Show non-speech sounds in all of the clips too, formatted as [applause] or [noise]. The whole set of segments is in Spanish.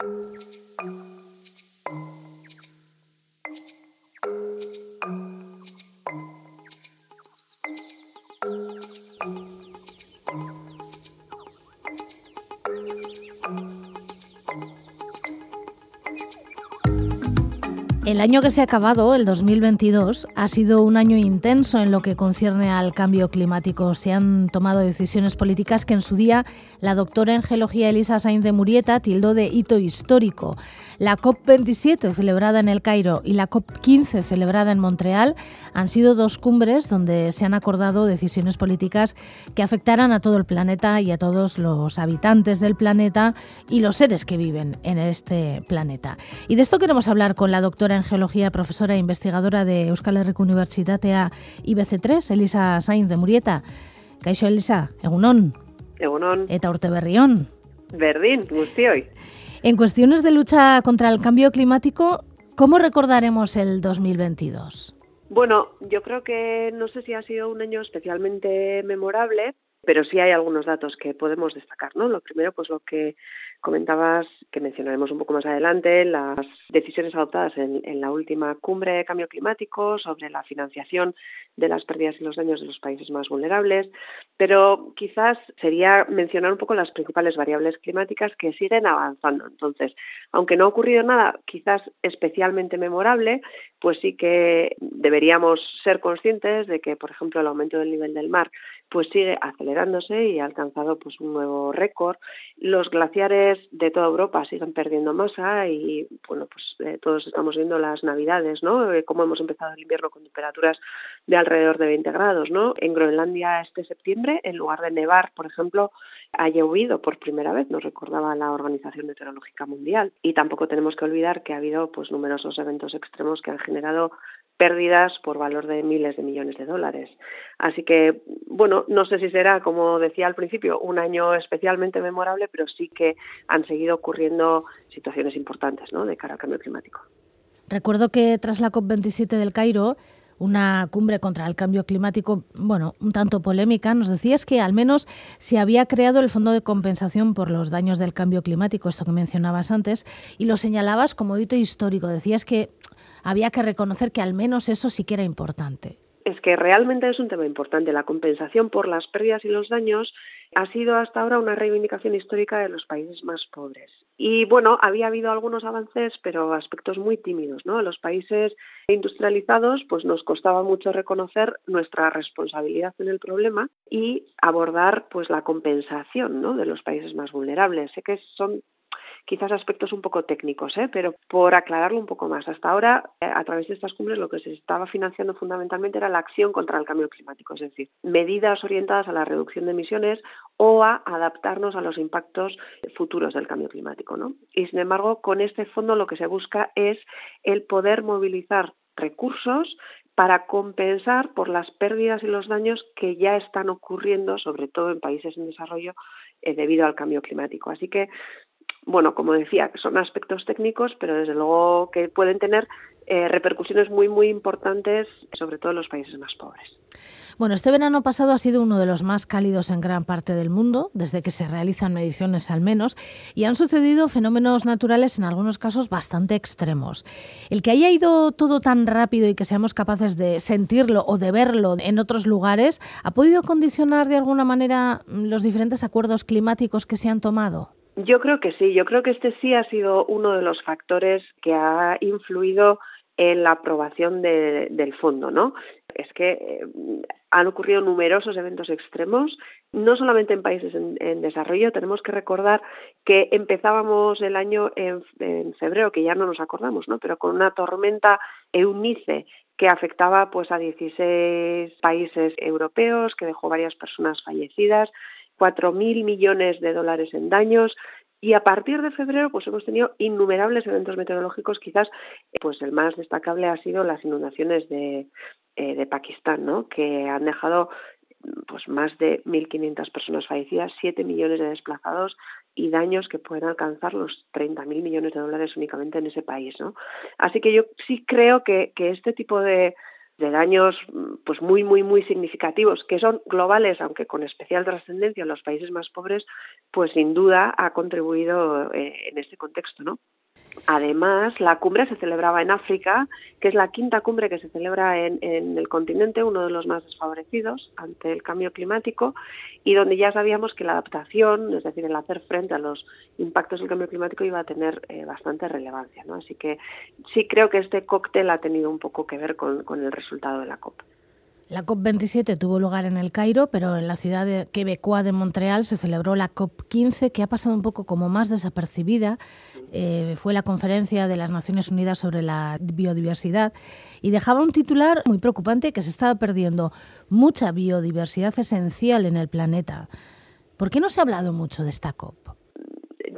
Música El año que se ha acabado, el 2022, ha sido un año intenso en lo que concierne al cambio climático. Se han tomado decisiones políticas que en su día la doctora en geología Elisa Sainz de Murieta tildó de hito histórico. La COP27 celebrada en el Cairo y la COP15 celebrada en Montreal han sido dos cumbres donde se han acordado decisiones políticas que afectarán a todo el planeta y a todos los habitantes del planeta y los seres que viven en este planeta. Y de esto queremos hablar con la doctora en geología, profesora e investigadora de Euskal Herriko Unibertsitatea IBC3, Elisa Sainz de Murieta. Kaixo Elisa, egunon. Egunon. Eta urte berrión. Berdín, hoy. En cuestiones de lucha contra el cambio climático, ¿cómo recordaremos el 2022? Bueno, yo creo que no sé si ha sido un año especialmente memorable, pero sí hay algunos datos que podemos destacar, ¿no? Lo primero, pues lo que comentabas, que mencionaremos un poco más adelante, las decisiones adoptadas en, en, la última cumbre de cambio climático sobre la financiación de las pérdidas y los daños de los países más vulnerables, pero quizás sería mencionar un poco las principales variables climáticas que siguen avanzando. Entonces, aunque no ha ocurrido nada quizás especialmente memorable, pues sí que deberíamos ser conscientes de que, por ejemplo, el aumento del nivel del mar pues sigue acelerándose y ha alcanzado pues un nuevo récord. Los glaciares de toda Europa siguen perdiendo masa y bueno, pues eh, todos estamos viendo las navidades, ¿no? Eh, cómo hemos empezado el invierno con temperaturas de alrededor de 20 grados, ¿no? En Groenlandia este septiembre, en lugar de nevar, por ejemplo, ha llovido por primera vez, nos recordaba la Organización Meteorológica Mundial. Y tampoco tenemos que olvidar que ha habido pues numerosos eventos extremos que han generado pérdidas por valor de miles de millones de dólares. Así que, bueno, no sé si será, como decía al principio, un año especialmente memorable, pero sí que han seguido ocurriendo situaciones importantes ¿no? de cara al cambio climático. Recuerdo que tras la COP27 del Cairo, una cumbre contra el cambio climático, bueno, un tanto polémica, nos decías que al menos se había creado el Fondo de Compensación por los daños del cambio climático, esto que mencionabas antes, y lo señalabas como hito histórico. Decías que había que reconocer que al menos eso sí que era importante. Es que realmente es un tema importante. La compensación por las pérdidas y los daños ha sido hasta ahora una reivindicación histórica de los países más pobres. Y bueno, había habido algunos avances, pero aspectos muy tímidos, ¿no? los países industrializados, pues nos costaba mucho reconocer nuestra responsabilidad en el problema y abordar pues la compensación, ¿no? de los países más vulnerables. Sé que son quizás aspectos un poco técnicos, ¿eh? pero por aclararlo un poco más. Hasta ahora, eh, a través de estas cumbres, lo que se estaba financiando fundamentalmente era la acción contra el cambio climático, es decir, medidas orientadas a la reducción de emisiones o a adaptarnos a los impactos futuros del cambio climático. ¿no? Y sin embargo, con este fondo lo que se busca es el poder movilizar recursos para compensar por las pérdidas y los daños que ya están ocurriendo, sobre todo en países en desarrollo, eh, debido al cambio climático. Así que bueno, como decía, son aspectos técnicos, pero desde luego que pueden tener eh, repercusiones muy, muy importantes, sobre todo en los países más pobres. Bueno, este verano pasado ha sido uno de los más cálidos en gran parte del mundo, desde que se realizan mediciones al menos, y han sucedido fenómenos naturales en algunos casos bastante extremos. El que haya ido todo tan rápido y que seamos capaces de sentirlo o de verlo en otros lugares, ¿ha podido condicionar de alguna manera los diferentes acuerdos climáticos que se han tomado? Yo creo que sí, yo creo que este sí ha sido uno de los factores que ha influido en la aprobación del fondo, ¿no? Es que eh, han ocurrido numerosos eventos extremos, no solamente en países en, desarrollo, tenemos que recordar que empezábamos el año en, en, febrero, que ya no nos acordamos, ¿no? Pero con una tormenta Eunice que afectaba pues a 16 países europeos, que dejó varias personas fallecidas, 4.000 millones de dólares en daños y a partir de febrero pues hemos tenido innumerables eventos meteorológicos, quizás pues el más destacable ha sido las inundaciones de, eh, de Pakistán, ¿no? que han dejado pues más de 1.500 personas fallecidas, 7 millones de desplazados y daños que pueden alcanzar los 30.000 millones de dólares únicamente en ese país. ¿no? Así que yo sí creo que, que este tipo de, de daños pues muy muy muy significativos que son globales aunque con especial trascendencia en los países más pobres pues sin duda ha contribuido eh, en este contexto no Además, la cumbre se celebraba en África, que es la quinta cumbre que se celebra en, el continente, uno de los más desfavorecidos ante el cambio climático, y donde ya sabíamos que la adaptación, es decir, el hacer frente a los impactos del cambio climático, iba a tener eh, bastante relevancia. ¿no? Así que sí creo que este cóctel ha tenido un poco que ver con, con el resultado de la COP. La COP27 tuvo lugar en el Cairo, pero en la ciudad de quebecoa de Montreal se celebró la COP15, que ha pasado un poco como más desapercibida. Eh, fue la conferencia de las Naciones Unidas sobre la biodiversidad y dejaba un titular muy preocupante que se estaba perdiendo mucha biodiversidad esencial en el planeta. ¿Por qué no se ha hablado mucho de esta COP?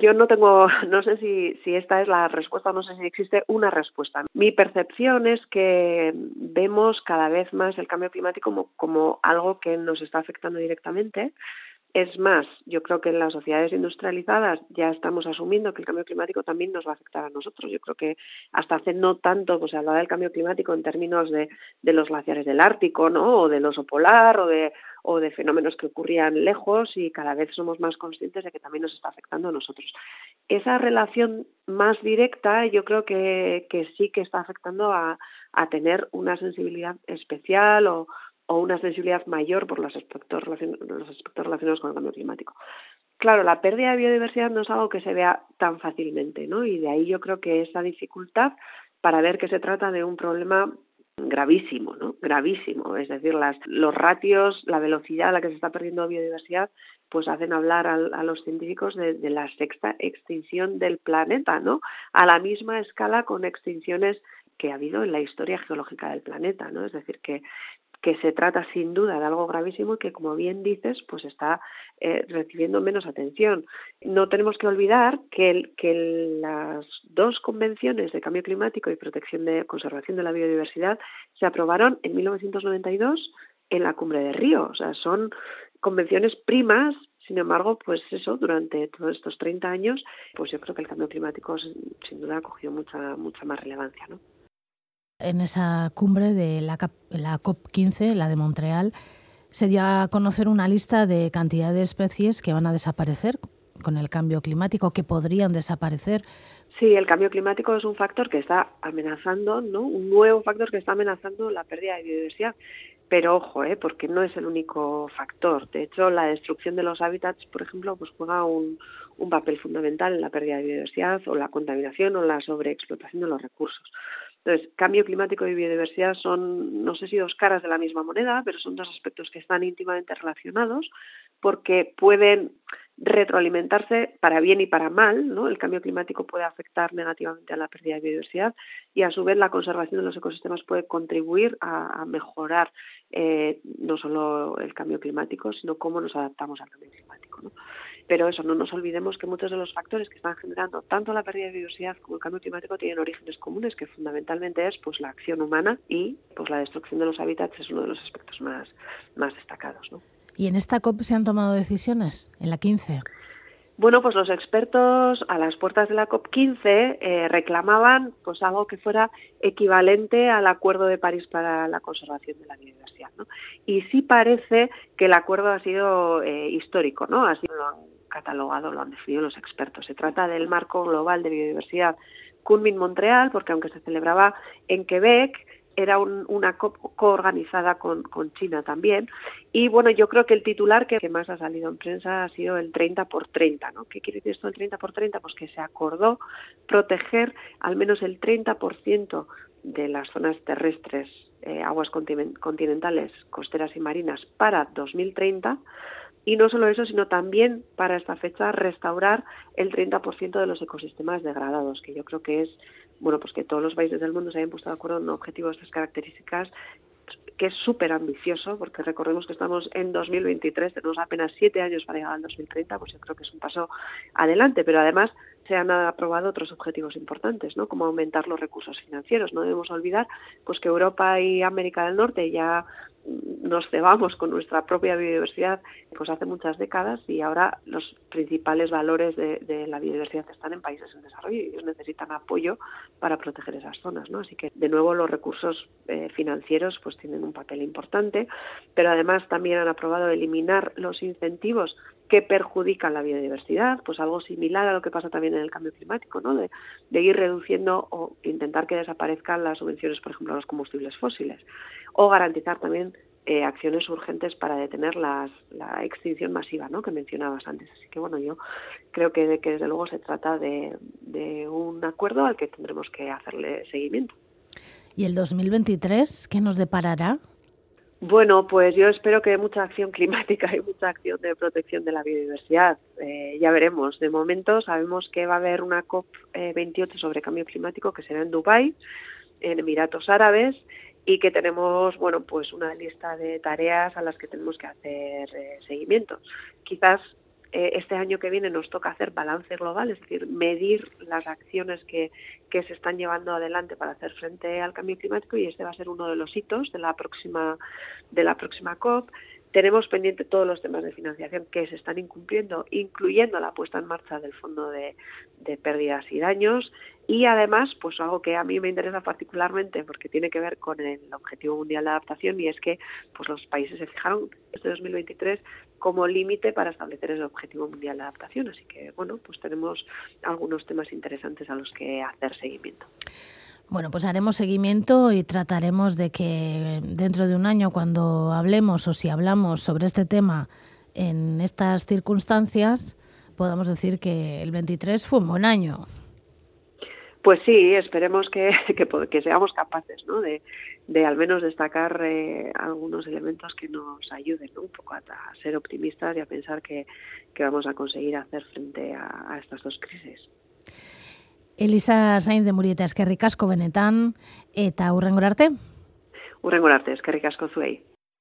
Yo no tengo, [laughs] no sé si, si esta es la respuesta, no sé si existe una respuesta. Mi percepción es que vemos cada vez más el cambio climático como, algo que nos está afectando directamente. Es más, yo creo que en las sociedades industrializadas ya estamos asumiendo que el cambio climático también nos va a afectar a nosotros. Yo creo que hasta hace no tanto pues, se hablaba del cambio climático en términos de, de los glaciares del Ártico, ¿no? O del oso polar, o de, o de fenómenos que ocurrían lejos y cada vez somos más conscientes de que también nos está afectando a nosotros. Esa relación más directa yo creo que, que sí que está afectando a, a tener una sensibilidad especial o, o una sensibilidad mayor por los aspectos, los aspectos relacionados con el cambio climático. Claro, la pérdida de biodiversidad no es algo que se vea tan fácilmente, ¿no? Y de ahí yo creo que esa dificultad para ver que se trata de un problema gravísimo, ¿no? Gravísimo. Es decir, las, los ratios, la velocidad a la que se está perdiendo biodiversidad, pues hacen hablar a, los científicos de, la sexta extinción del planeta, ¿no? A la misma escala con extinciones que ha habido en la historia geológica del planeta, ¿no? Es decir, que que se trata sin duda de algo gravísimo y que, como bien dices, pues está eh, recibiendo menos atención. No tenemos que olvidar que, que las dos convenciones de cambio climático y protección de conservación de la biodiversidad se aprobaron en 1992 en la cumbre de Río. O sea, son convenciones primas sin embargo, pues eso, durante todos estos 30 años, pues yo creo que el cambio climático sin duda ha cogido mucha, mucha más relevancia, ¿no? En esa cumbre de la, COP15, la de Montreal, se dio a conocer una lista de cantidad de especies que van a desaparecer con el cambio climático, que podrían desaparecer. Sí, el cambio climático es un factor que está amenazando, ¿no? Un nuevo factor que está amenazando la pérdida de biodiversidad. Pero ojo, ¿eh? porque no es el único factor. De hecho, la destrucción de los hábitats, por ejemplo, pues juega un papel fundamental en la pérdida de biodiversidad o la contaminación o la sobreexplotación de los recursos. Entonces, cambio climático y biodiversidad son, no sé si dos caras de la misma moneda, pero son dos aspectos que están íntimamente relacionados porque pueden retroalimentarse para bien y para mal. El cambio climático puede afectar negativamente a la pérdida de biodiversidad y a su vez la conservación de los ecosistemas puede contribuir a, mejorar eh, no solo el cambio climático, sino cómo nos adaptamos al cambio climático. Pero eso, no nos olvidemos que muchos de los factores que están generando tanto la pérdida de biodiversidad como el cambio climático tienen orígenes comunes, que fundamentalmente es pues la acción humana y pues la destrucción de los hábitats es uno de los aspectos más, más destacados. ¿Y en esta COP se han tomado decisiones? ¿En la 15? Bueno, pues los expertos a las puertas de la COP15 eh, reclamaban pues algo que fuera equivalente al Acuerdo de París para la conservación de la biodiversidad, ¿no? Y sí parece que el acuerdo ha sido eh, histórico, ¿no? Así catalogado, lo han definido los expertos. Se trata del marco global de biodiversidad Kunming Montreal, porque aunque se celebraba en Quebec, era una coorganizada con, con China también. Y bueno, yo creo que el titular que más ha salido en prensa ha sido el 30 por 30. ¿no? ¿Qué quiere decir esto del 30 por 30? Pues que se acordó proteger al menos el 30% de las zonas terrestres, eh, aguas continentales, costeras y marinas para 2030 y no solo eso, sino también para esta fecha restaurar el 30% de los ecosistemas degradados, que yo creo que es, bueno, pues que todos los países del mundo se hayan puesto de acuerdo en un objetivo de estas características que es súper ambicioso, porque recordemos que estamos en 2023, tenemos apenas siete años para llegar al 2030, pues yo creo que es un paso adelante, pero además se han aprobado otros objetivos importantes, ¿no? Como aumentar los recursos financieros. No debemos olvidar pues que Europa y América del Norte ya nos cebamos con nuestra propia biodiversidad pues hace muchas décadas y ahora los principales valores de, la biodiversidad están en países en desarrollo y ellos necesitan apoyo para proteger esas zonas, ¿no? Así que de nuevo los recursos eh, financieros pues tienen un papel importante, pero además también han aprobado eliminar los incentivos que perjudican la biodiversidad, pues algo similar a lo que pasa también en el cambio climático, ¿no? De, de ir reduciendo o intentar que desaparezcan las subvenciones, por ejemplo, a los combustibles fósiles, o garantizar también eh, acciones urgentes para detener las, la extinción masiva ¿no? que mencionabas antes. Así que bueno, yo creo que, que desde luego se trata de, de un acuerdo al que tendremos que hacerle seguimiento. ¿Y el 2023 qué nos deparará? Bueno, pues yo espero que mucha acción climática y mucha acción de protección de la biodiversidad. Eh, ya veremos. De momento sabemos que va a haber una COP28 sobre cambio climático que será en Dubái, en Emiratos Árabes, y que tenemos, bueno, pues una lista de tareas a las que tenemos que hacer eh, seguimiento. Quizás eh, este año que viene nos toca hacer balance global, es decir, medir las acciones que, que se están llevando adelante para hacer frente al cambio climático y este va a ser uno de los hitos de la próxima de la próxima COP. Tenemos pendiente todos los temas de financiación que se están incumpliendo, incluyendo la puesta en marcha del Fondo de, Pérdidas y Daños y además, pues algo que a mí me interesa particularmente porque tiene que ver con el Objetivo Mundial de Adaptación y es que pues los países se fijaron este 2023 como límite para establecer el Objetivo Mundial de Adaptación. Así que, bueno, pues tenemos algunos temas interesantes a los que hacer seguimiento. Bueno, pues haremos seguimiento y trataremos de que dentro de un año, cuando hablemos o si hablamos sobre este tema en estas circunstancias, podamos decir que el 23 fue un buen año. Pues sí, esperemos [laughs] que, que, seamos capaces ¿no? de, de, al menos destacar eh, algunos elementos que nos ayuden ¿no? un poco a, ser optimistas y a pensar que, que vamos a conseguir hacer frente a, a estas dos crisis. Elisa Sainz de Murieta, eskerrik asko benetan, eta urrengor arte? Urrengor arte, eskerrik asko zuei.